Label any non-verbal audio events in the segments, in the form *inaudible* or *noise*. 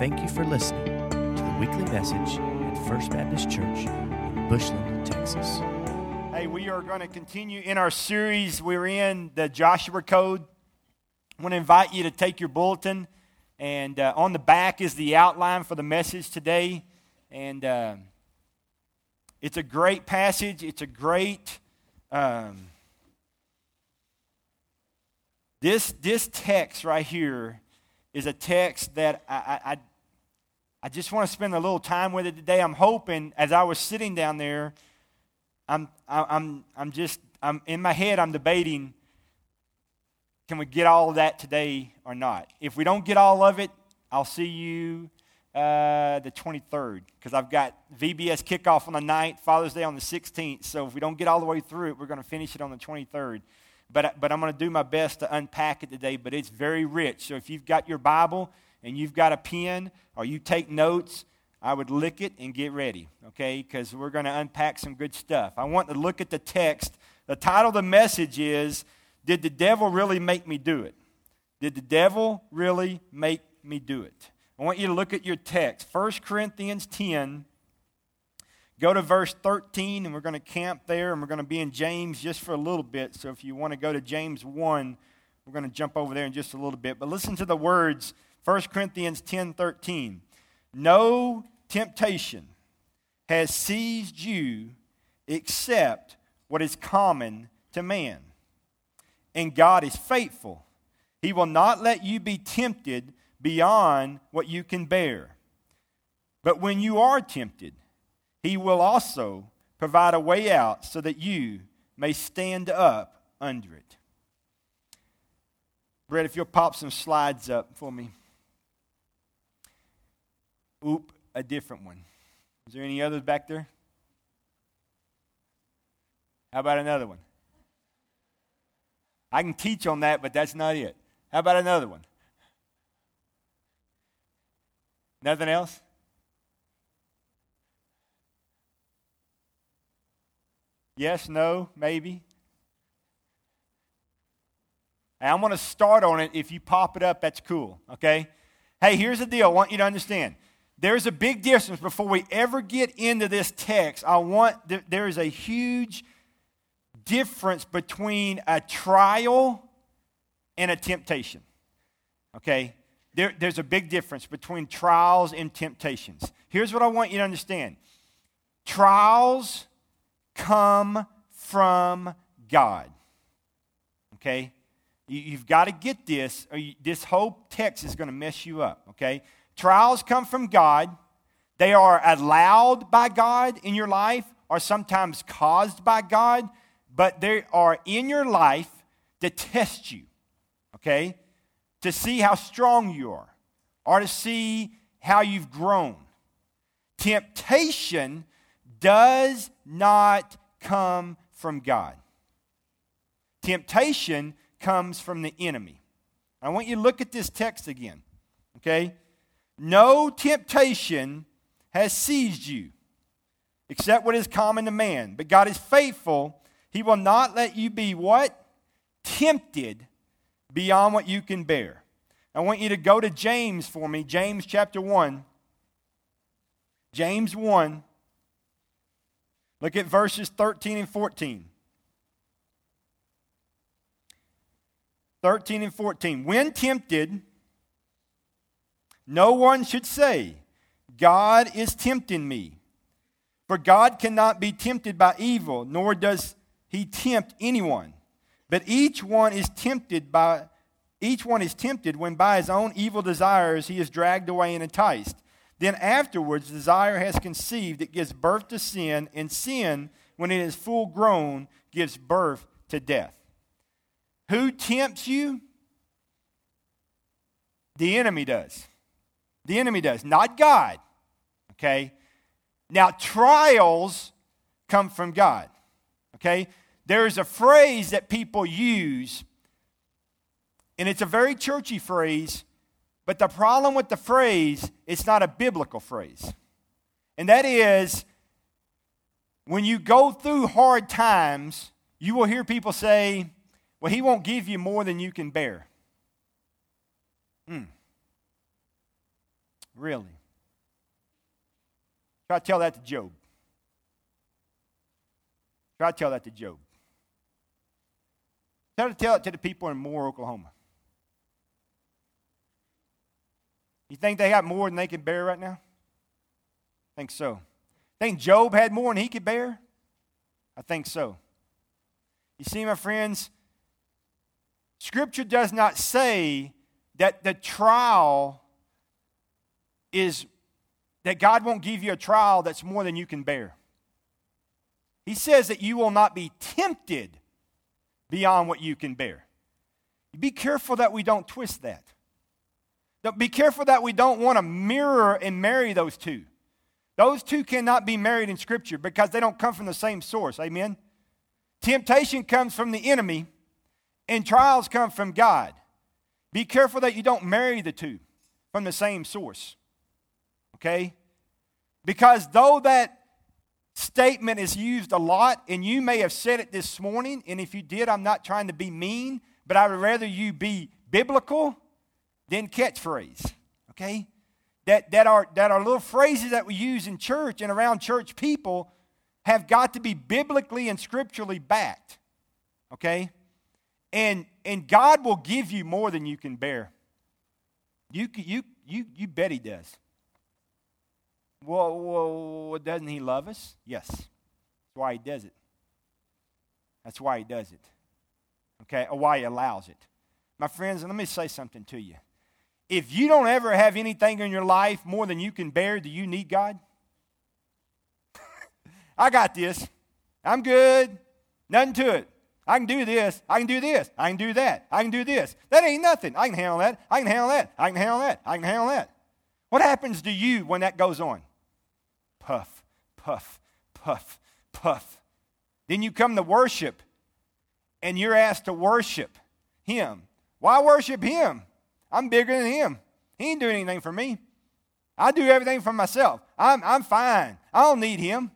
Thank you for listening to the weekly message at First Baptist Church in Bushland, Texas. Hey, we are going to continue in our series. We're in the Joshua Code. I want to invite you to take your bulletin, and uh, on the back is the outline for the message today. And uh, it's a great passage. It's a great. Um, this this text right here is a text that I, I, I just want to spend a little time with it today. I'm hoping as I was sitting down there, I'm, I'm, I'm just, I'm in my head, I'm debating can we get all of that today or not? If we don't get all of it, I'll see you uh, the 23rd because I've got VBS kickoff on the 9th, Father's Day on the 16th. So if we don't get all the way through it, we're going to finish it on the 23rd. But, but I'm going to do my best to unpack it today. But it's very rich. So if you've got your Bible and you've got a pen or you take notes, I would lick it and get ready, okay? Because we're going to unpack some good stuff. I want to look at the text. The title of the message is Did the Devil Really Make Me Do It? Did the devil really make me do it? I want you to look at your text. 1 Corinthians 10. Go to verse 13, and we're going to camp there, and we're going to be in James just for a little bit. So if you want to go to James 1, we're going to jump over there in just a little bit. But listen to the words 1 Corinthians 10 13. No temptation has seized you except what is common to man. And God is faithful. He will not let you be tempted beyond what you can bear. But when you are tempted, He will also provide a way out so that you may stand up under it. Brett, if you'll pop some slides up for me. Oop, a different one. Is there any others back there? How about another one? I can teach on that, but that's not it. How about another one? Nothing else? Yes, no, maybe? Hey, I'm going to start on it. If you pop it up, that's cool, okay? Hey, here's the deal I want you to understand. There's a big difference before we ever get into this text. I want, there is a huge difference between a trial and a temptation. Okay? There, there's a big difference between trials and temptations. Here's what I want you to understand trials come from God. Okay? You, have got to get this, or you, this whole text is going to mess you up. Okay? Trials come from God. They are allowed by God in your life, or sometimes caused by God, but they are in your life to test you. Okay? to see how strong you are or to see how you've grown. Temptation does not come from God. Temptation comes from the enemy. I want you to look at this text again. Okay? No temptation has seized you except what is common to man. But God is faithful. He will not let you be what? Tempted beyond what you can bear. I want you to go to James for me, James chapter 1. James 1. Look at verses 13 and 14. 13 and 14. When tempted, no one should say, God is tempting me. For God cannot be tempted by evil, nor does he tempt anyone. But each one is tempted by each one is tempted when by his own evil desires he is dragged away and enticed. Then afterwards desire has conceived, it gives birth to sin, and sin, when it is full grown, gives birth to death. Who tempts you? The enemy does. The enemy does, not God. Okay? Now, trials come from God. Okay? There is a phrase that people use, and it's a very churchy phrase, but the problem with the phrase, it's not a biblical phrase. And that is, when you go through hard times, you will hear people say, Well, he won't give you more than you can bear. Hmm. Really? Try to tell that to Job. Try to tell that to Job. Try to tell it to the people in Moore, Oklahoma. You think they got more than they can bear right now? I think so. Think Job had more than he could bear? I think so. You see, my friends, Scripture does not say that the trial is that God won't give you a trial that's more than you can bear. He says that you will not be tempted beyond what you can bear. Be careful that we don't twist that. Be careful that we don't want to mirror and marry those two. Those two cannot be married in Scripture because they don't come from the same source. Amen? Temptation comes from the enemy, and trials come from God. Be careful that you don't marry the two from the same source. Okay? Because though that statement is used a lot, and you may have said it this morning, and if you did, I'm not trying to be mean, but I would rather you be biblical than catchphrase. Okay? That, that, are, that are little phrases that we use in church and around church people have got to be biblically and scripturally backed. Okay? And, and God will give you more than you can bear. You, you, you, you bet He does. Well, well, doesn't He love us? Yes. That's why He does it. That's why He does it. Okay? Or why He allows it. My friends, let me say something to you. If you don't ever have anything in your life more than you can bear, do you need God? *laughs* I got this. I'm good. Nothing to it. I can do this. I can do this. I can do that. I can do this. That ain't nothing. I can handle that. I can handle that. I can handle that. I can handle that. What happens to you when that goes on? Puff, puff, puff, puff. Then you come to worship and you're asked to worship Him. Why worship Him? I'm bigger than Him. He ain't doing anything for me. I do everything for myself. I'm, I'm fine. I don't need Him.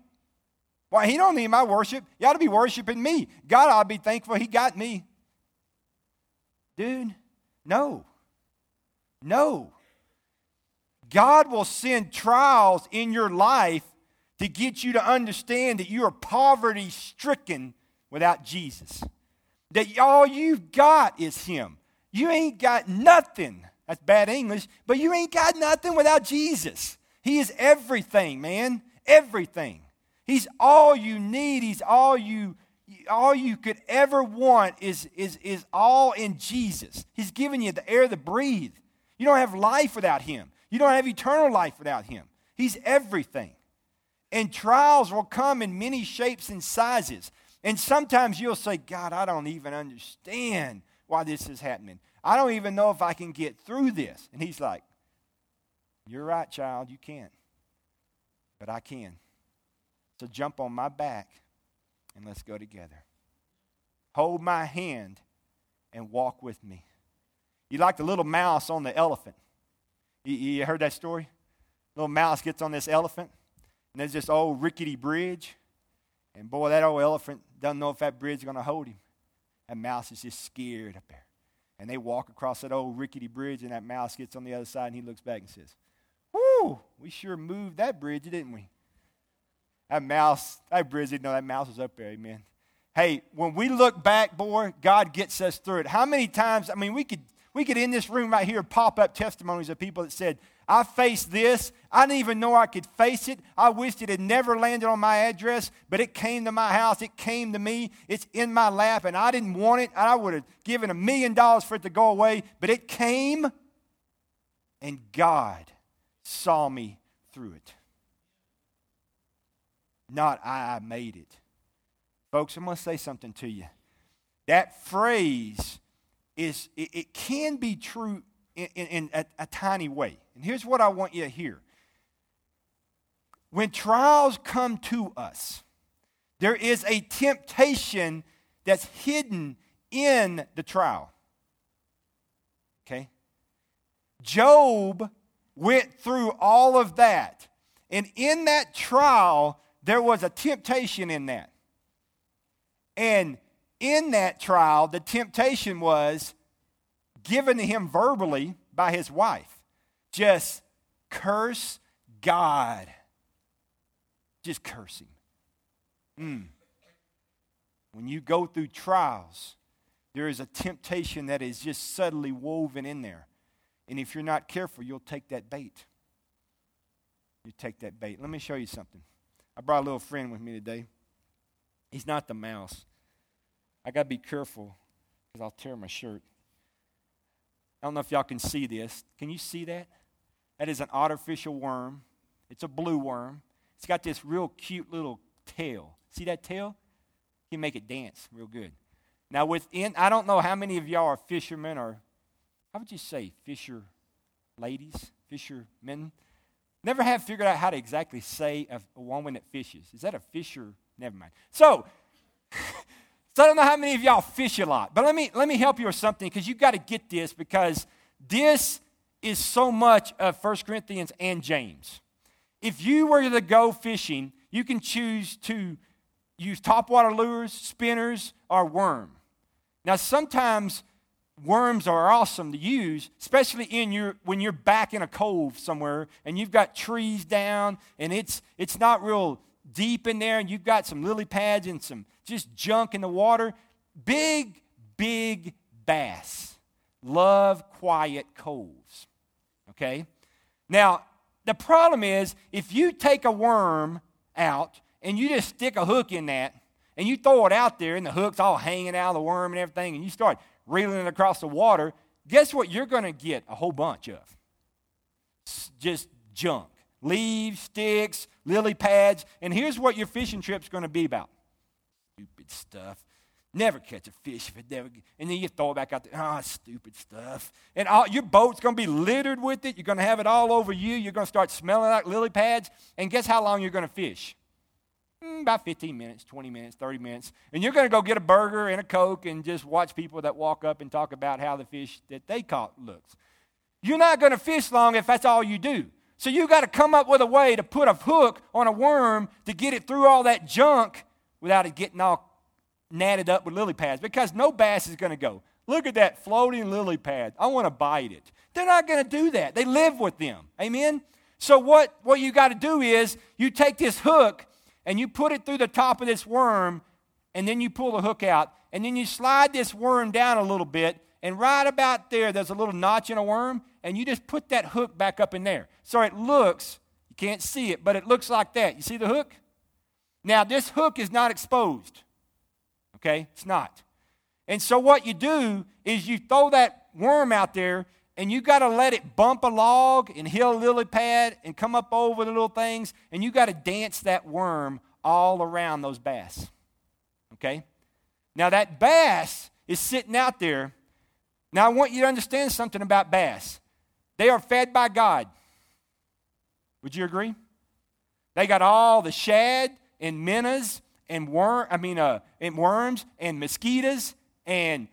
Why, he don't need my worship. You ought to be worshiping me. God to be thankful he got me. Dude, no. No. God will send trials in your life to get you to understand that you are poverty stricken without Jesus. That all you've got is Him. You ain't got nothing. That's bad English, but you ain't got nothing without Jesus. He is everything, man. Everything. He's all you need. He's all you all you could ever want is, is, is all in Jesus. He's given you the air to breathe. You don't have life without him. You don't have eternal life without him. He's everything. And trials will come in many shapes and sizes. And sometimes you'll say, God, I don't even understand why this is happening. I don't even know if I can get through this. And he's like, You're right, child, you can't. But I can. So jump on my back and let's go together. Hold my hand and walk with me. You're like the little mouse on the elephant. You, you heard that story? Little mouse gets on this elephant, and there's this old rickety bridge. And boy, that old elephant doesn't know if that bridge is going to hold him. That mouse is just scared up there. And they walk across that old rickety bridge, and that mouse gets on the other side, and he looks back and says, Whoo, we sure moved that bridge, didn't we? That mouse, that bridge didn't know that mouse was up there, amen. Hey, when we look back, boy, God gets us through it. How many times, I mean, we could we could in this room right here pop up testimonies of people that said, I faced this. I didn't even know I could face it. I wished it had never landed on my address, but it came to my house. It came to me. It's in my lap, and I didn't want it. I would have given a million dollars for it to go away, but it came, and God saw me through it not I, I made it. Folks, I'm going to say something to you. That phrase is, it, it can be true in, in, in a, a tiny way. And here's what I want you to hear. When trials come to us, there is a temptation that's hidden in the trial. Okay? Job went through all of that. And in that trial, there was a temptation in that. And in that trial, the temptation was given to him verbally by his wife. Just curse God. Just curse Him. Mm. When you go through trials, there is a temptation that is just subtly woven in there. And if you're not careful, you'll take that bait. You take that bait. Let me show you something. I brought a little friend with me today. He's not the mouse. I got to be careful because I'll tear my shirt. I don't know if y'all can see this. Can you see that? That is an artificial worm. It's a blue worm. It's got this real cute little tail. See that tail? You can make it dance real good. Now, within, I don't know how many of y'all are fishermen or, how would you say, fisher ladies, fishermen? Never have figured out how to exactly say a, a woman that fishes. Is that a fisher? Never mind. So, so I don't know how many of y'all fish a lot, but let me let me help you with something because you got to get this because this is so much of 1 Corinthians and James. If you were to go fishing, you can choose to use topwater lures, spinners, or worm. Now, sometimes worms are awesome to use, especially in your when you're back in a cove somewhere and you've got trees down and it's it's not real deep in there and you've got some lily pads and some just junk in the water. Big, big bass love quiet coves. Okay? Now, the problem is if you take a worm out and you just stick a hook in that and you throw it out there and the hook's all hanging out of the worm and everything and you start reeling it across the water, guess what you're going to get a whole bunch of? Just junk. Leaves, sticks, lily pads. And here's what your fishing trip's going to be about. Stupid stuff. Never catch a fish if it never. And then you throw it back out there. Ah, oh, stupid stuff. And all, your boat's going to be littered with it. You're going to have it all over you. You're going to start smelling like lily pads. And guess how long you're going to fish? Mm, about 15 minutes, 20 minutes, 30 minutes. And you're going to go get a burger and a Coke and just watch people that walk up and talk about how the fish that they caught looks. You're not going to fish long if that's all you do. So you got to come up with a way to put a hook on a worm to get it through all that junk without it getting all natted up with lily pads because no bass is going to go. Look at that floating lily pad. I want to bite it. They're not going to do that. They live with them. Amen? So what, what you got to do is you take this hook and you put it through the top of this worm, and then you pull the hook out, and then you slide this worm down a little bit, and right about there, there's a little notch in a worm, and you just put that hook back up in there. So it looks, you can't see it, but it looks like that. You see the hook? Now, this hook is not exposed. Okay? It's not. And so what you do is you throw that worm out there and you got to let it bump a log and hit a lily pad and come up over the little things, and you got to dance that worm all around those bass. Okay? Now, that bass is sitting out there. Now, I want you to understand something about bass. They are fed by God. Would you agree? They got all the shad and minnows and worm, I mean, uh, and worms and mosquitoes and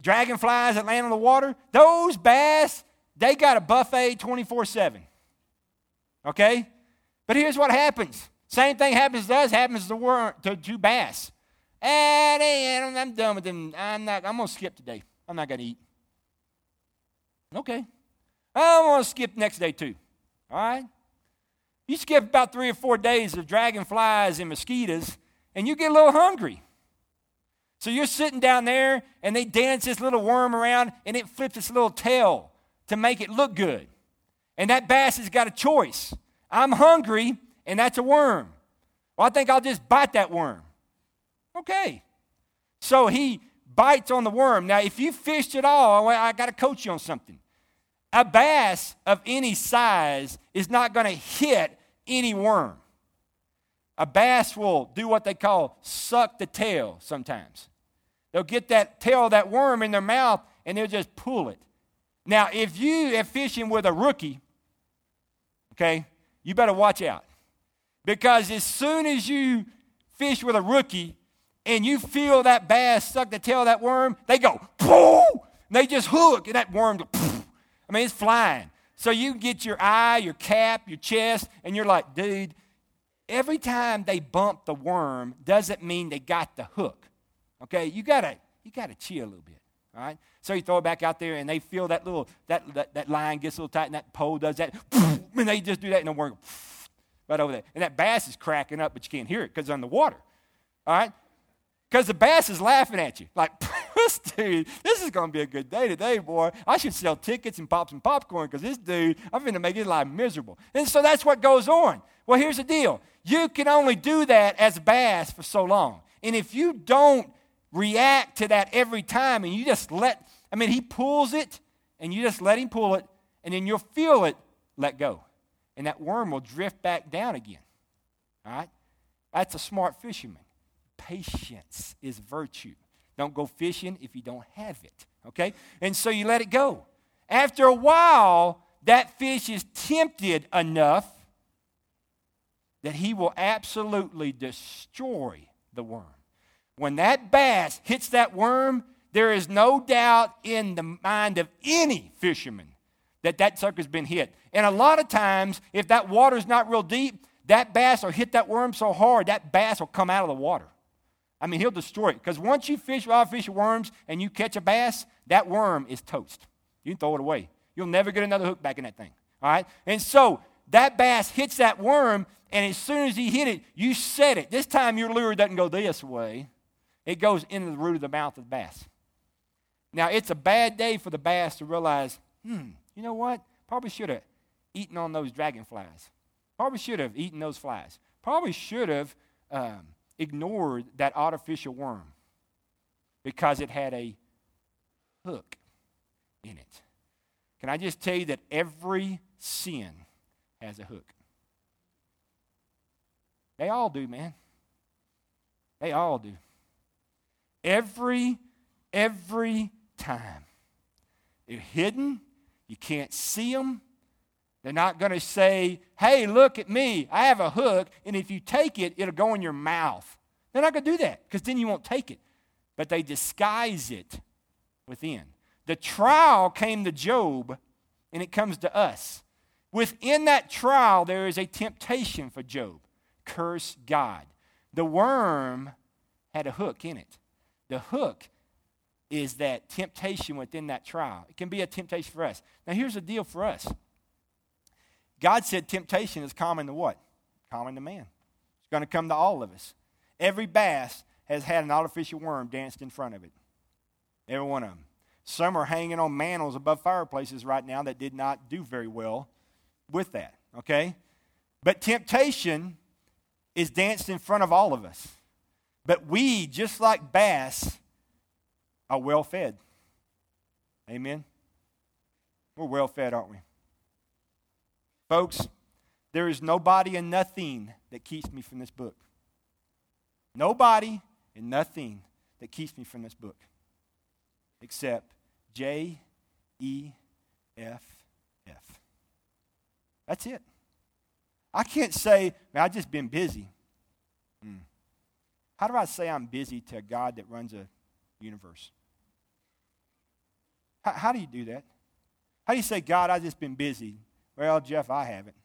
dragonflies that land on the water, those bass, they got a buffet 24 7. Okay? But here's what happens. Same thing happens to us, happens to, worm, to, to bass. And I'm done with them. I'm not, I'm to skip today. I'm not to eat. Okay. I'm going to skip next day too. All right? You skip about three or four days of dragonflies and mosquitoes, and you get a little hungry. So you're sitting down there and they dance this little worm around and it flips its little tail to make it look good. And that bass has got a choice. I'm hungry and that's a worm. Well, I think I'll just bite that worm. Okay. So he bites on the worm. Now, if you fished at all, I got to coach you on something. A bass of any size is not going to hit any worm. A bass will do what they call suck the tail sometimes. They'll get that tail of that worm in their mouth and they'll just pull it. Now, if you are fishing with a rookie, okay, you better watch out. Because as soon as you fish with a rookie and you feel that bass suck the tail of that worm, they go, pooh! They just hook and that worm goes. I mean, it's flying. So you get your eye, your cap, your chest, and you're like, dude, every time they bump the worm doesn't mean they got the hook. Okay, you gotta you gotta chill a little bit. All right? So you throw it back out there, and they feel that little, that, that, that line gets a little tight, and that pole does that, *laughs* and they just do that, and the worm *laughs* right over there. And that bass is cracking up, but you can't hear it because it's underwater. All right? Because the bass is laughing at you. Like, *laughs* this dude, this is going to be a good day today, boy. I should sell tickets and pop some popcorn because this dude, I'm going to make his life miserable. And so that's what goes on. Well, here's the deal you can only do that as a bass for so long. And if you don't react to that every time and you just let, I mean, he pulls it and you just let him pull it and then you'll feel it let go. And that worm will drift back down again. All right? That's a smart fisherman. Patience is virtue. Don't go fishing if you don't have it. Okay? And so you let it go. After a while, that fish is tempted enough that he will absolutely destroy the worm. When that bass hits that worm, there is no doubt in the mind of any fisherman that that sucker's been hit. And a lot of times, if that water's not real deep, that bass will hit that worm so hard, that bass will come out of the water. I mean, he'll destroy it. Because once you fish wild fish worms and you catch a bass, that worm is toast. You can throw it away. You'll never get another hook back in that thing. All right? And so that bass hits that worm, and as soon as he hit it, you set it. This time your lure doesn't go this way, it goes into the root of the mouth of the bass. Now, it's a bad day for the bass to realize, hmm, you know what? Probably should have eaten on those dragonflies. Probably should have eaten those flies. Probably should have um, ignored that artificial worm because it had a hook in it. Can I just tell you that every sin has a hook? They all do, man. They all do. Every, every time. They're hidden. You can't see them. They're not going to say, hey, look at me. I have a hook, and if you take it, it'll go in your mouth. They're not going to do that because then you won't take it. But they disguise it within. The trial came to Job, and it comes to us. Within that trial, there is a temptation for Job curse God. The worm had a hook in it. The hook is that temptation within that trial. It can be a temptation for us. Now, here's the deal for us God said temptation is common to what? Common to man. It's going to come to all of us. Every bass has had an artificial worm danced in front of it. Every one of them. Some are hanging on mantles above fireplaces right now that did not do very well with that, okay? But temptation is danced in front of all of us. But we, just like bass, are well fed. Amen? We're well fed, aren't we? Folks, there is nobody and nothing that keeps me from this book. Nobody and nothing that keeps me from this book except J E F F. That's it. I can't say, man, I've just been busy. Hmm. How do I say I'm busy to a God that runs a universe? How, how do you do that? How do you say, God, I've just been busy? Well, Jeff, I haven't.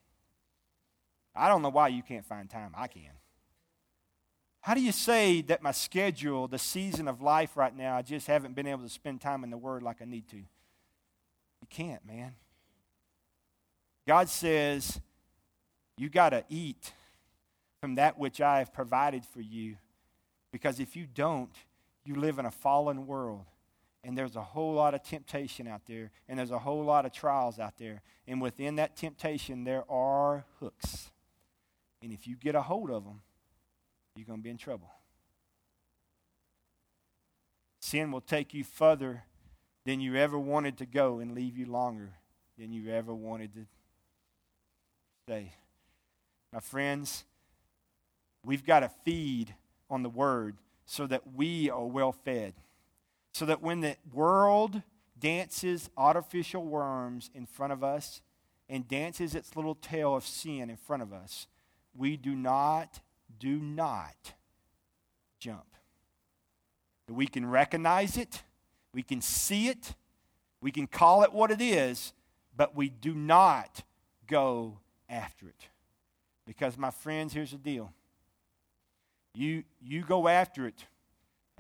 I don't know why you can't find time. I can. How do you say that my schedule, the season of life right now, I just haven't been able to spend time in the Word like I need to? You can't, man. God says, you got to eat from that which I have provided for you. Because if you don't, you live in a fallen world. And there's a whole lot of temptation out there, and there's a whole lot of trials out there. And within that temptation, there are hooks. And if you get a hold of them, you're going to be in trouble. Sin will take you further than you ever wanted to go and leave you longer than you ever wanted to stay. My friends, we've got to feed on the Word so that we are well fed. So that when the world dances artificial worms in front of us and dances its little tail of sin in front of us, we do not, do not jump. We can recognize it, we can see it, we can call it what it is, but we do not go after it. Because, my friends, here's the deal you, you go after it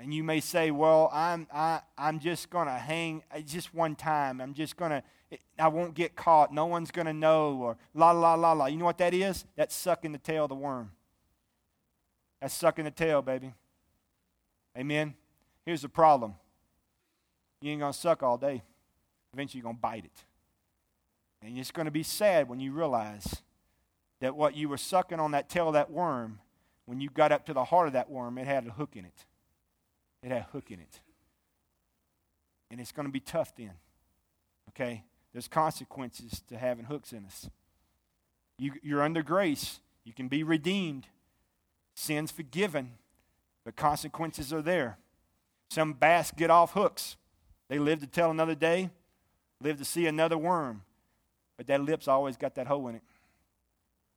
And you may say, well, I'm, I, I'm just going to hang uh, just one time. I'm just going to, I won't get caught. No one's going to know. Or la, la, la, la. You know what that is? That's sucking the tail of the worm. That's sucking the tail, baby. Amen. Here's the problem you ain't going to suck all day. Eventually, you're going to bite it. And it's going to be sad when you realize that what you were sucking on that tail of that worm, when you got up to the heart of that worm, it had a hook in it. It had a hook in it. And it's going to be tough then. Okay? There's consequences to having hooks in us. You, you're under grace. You can be redeemed. Sin's forgiven. But consequences are there. Some bass get off hooks. They live to tell another day, live to see another worm. But that lip's always got that hole in it.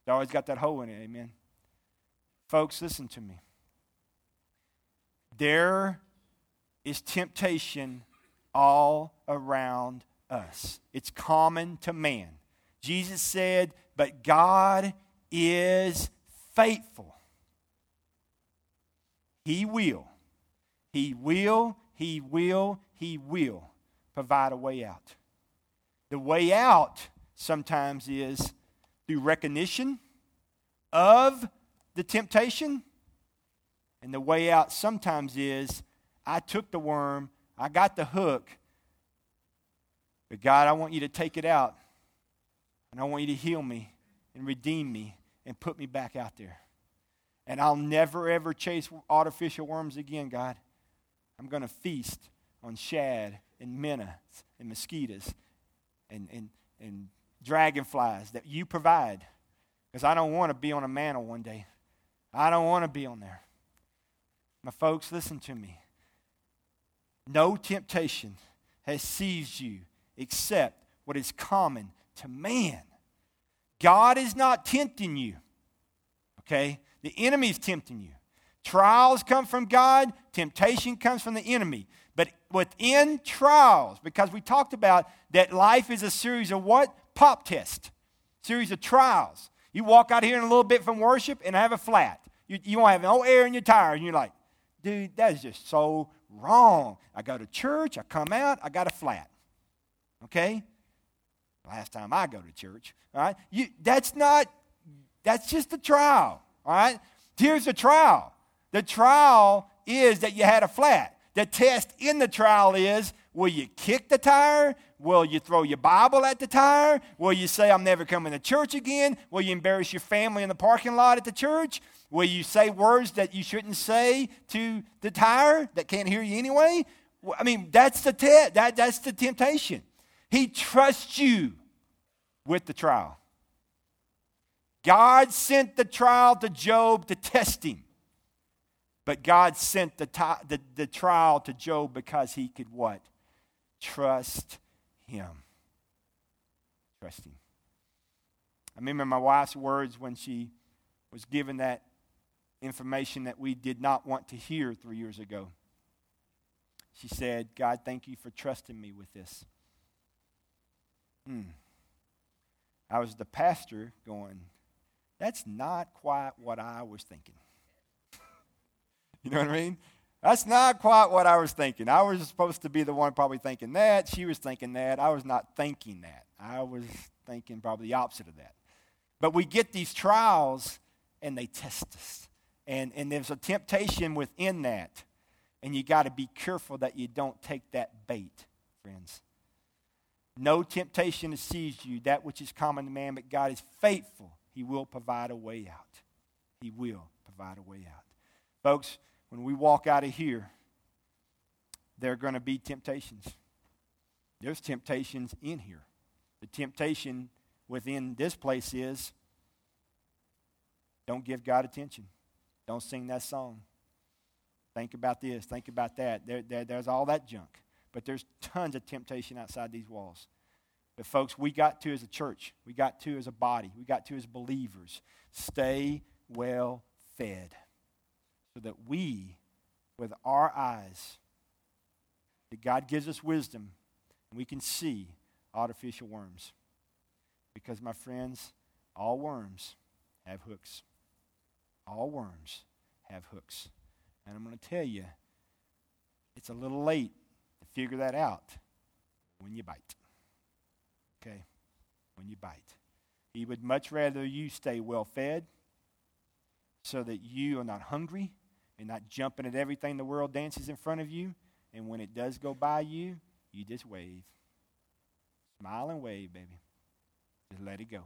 It's always got that hole in it. Amen. Folks, listen to me. There is temptation all around us, it's common to man. Jesus said, But God is faithful. He will. He will, He will, He will provide a way out. The way out sometimes is through recognition of the temptation. And the way out sometimes is I took the worm, I got the hook, but God, I want you to take it out. And I want you to heal me and redeem me and put me back out there. And I'll never, ever chase artificial worms again, God. I'm going to feast on shad and minnows and mosquitoes and, and, and dragonflies that you provide. Because I don't want to be on a mantle one day. I don't want to be on there. My folks, listen to me. No temptation has seized you except what is common to man. God is not tempting you. Okay? The enemy is tempting you. Trials come from God, temptation comes from the enemy. But within trials, because we talked about that life is a series of what? Pop test, series of trials. You walk out here in a little bit from worship and have a flat. You, you won't have no air in your tires, and you're like, dude, that is just so wrong. I go to church, I come out, I got a flat. Okay? Last time I go to church, all right? You, that's not, that's just a trial, all right? Here's the trial. The trial is that you had a flat. The test in the trial is will you kick the tire? Will you throw your Bible at the tire? Will you say, I'm never coming to church again? Will you embarrass your family in the parking lot at the church? Will you say words that you shouldn't say to the tire that can't hear you anyway? I mean, that's the, te- that, that's the temptation. He trusts you with the trial. God sent the trial to Job to test him. But God sent the, t- the, the trial to Job because he could what? Trust him. Trust him. I remember my wife's words when she was given that information that we did not want to hear three years ago. She said, God, thank you for trusting me with this. Hmm. I was the pastor going, that's not quite what I was thinking. *laughs* you know what I mean? That's not quite what I was thinking. I was supposed to be the one probably thinking that. She was thinking that. I was not thinking that. I was thinking probably the opposite of that. But we get these trials and they test us. And, and there's a temptation within that. And you got to be careful that you don't take that bait, friends. No temptation has seized you, that which is common to man, but God is faithful. He will provide a way out. He will provide a way out. Folks, when we walk out of here, there are going to be temptations. There's temptations in here. The temptation within this place is don't give God attention. Don't sing that song. Think about this. Think about that. There, there, there's all that junk. But there's tons of temptation outside these walls. But, folks, we got to as a church, we got to as a body, we got to as believers, stay well fed so that we, with our eyes, that God gives us wisdom and we can see artificial worms. Because, my friends, all worms have hooks. All worms have hooks. And I'm going to tell you, it's a little late to figure that out when you bite. Okay? When you bite. He would much rather you stay well fed so that you are not hungry and not jumping at everything the world dances in front of you. And when it does go by you, you just wave. Smile and wave, baby. Just let it go.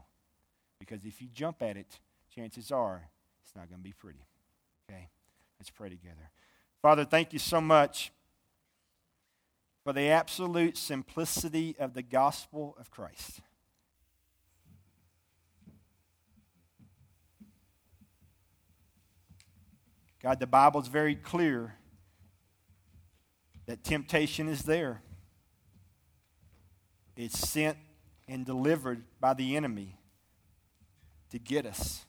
Because if you jump at it, chances are it's not going to be pretty. Okay? Let's pray together. Father, thank you so much for the absolute simplicity of the gospel of Christ. God, the Bible is very clear that temptation is there. It's sent and delivered by the enemy to get us.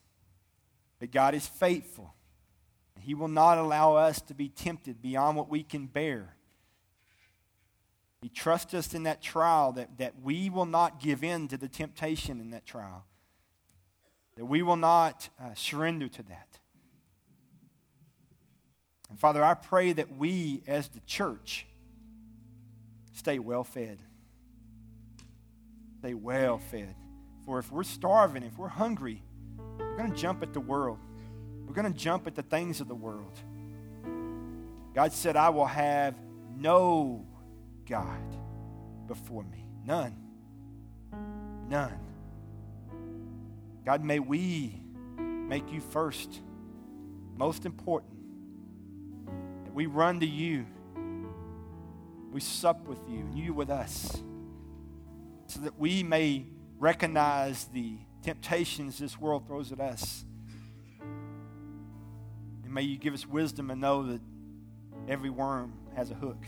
But God is faithful. He will not allow us to be tempted beyond what we can bear. He trusts us in that trial that, that we will not give in to the temptation in that trial, that we will not uh, surrender to that. And Father, I pray that we as the church stay well fed. Stay well fed. For if we're starving, if we're hungry, we're going to jump at the world. We're going to jump at the things of the world. God said, I will have no God before me. None. None. God, may we make you first, most important. That we run to you. We sup with you, and you with us, so that we may recognize the temptations this world throws at us and may you give us wisdom and know that every worm has a hook.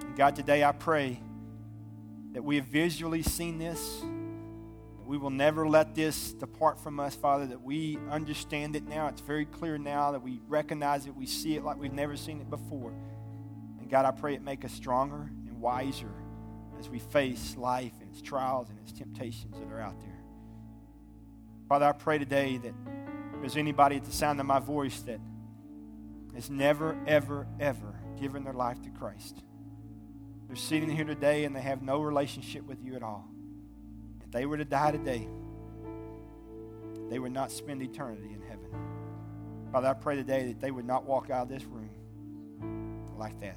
And God, today I pray that we have visually seen this. We will never let this depart from us, Father, that we understand it now. It's very clear now that we recognize it, we see it like we've never seen it before. And God, I pray it make us stronger and wiser as we face life its trials and its temptations that are out there. Father, I pray today that there's anybody at the sound of my voice that has never, ever, ever given their life to Christ, they're sitting here today and they have no relationship with you at all. If they were to die today, they would not spend eternity in heaven. Father, I pray today that they would not walk out of this room like that.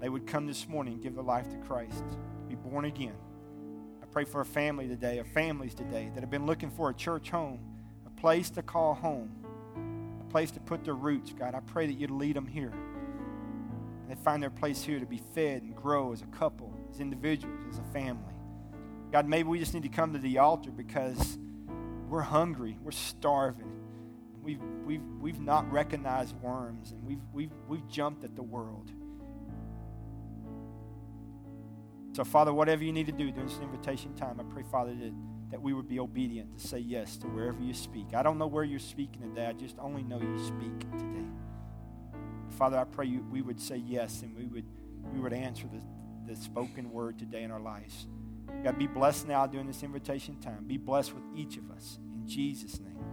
They would come this morning give their life to Christ, be born again. Pray for a family today, or families today that have been looking for a church home a place to call home, a place to put their roots, God. I pray that you'd lead them here. And they find their place here to be fed and grow as a couple, as individuals, as a family. God, maybe we just need to come to the altar because we're hungry, we're starving. We've, we've, we've not recognized worms and we've, we've, we've jumped at the world. So, Father, whatever you need to do during this invitation time, I pray, Father, that that we would be obedient to say yes to wherever you speak. I don't know where you're speaking today. I just only know you speak today. Father, I pray you, we would say yes and we would, we would answer the, the spoken word today in our lives. God, be blessed now during this invitation time. Be blessed with each of us. In Jesus' name.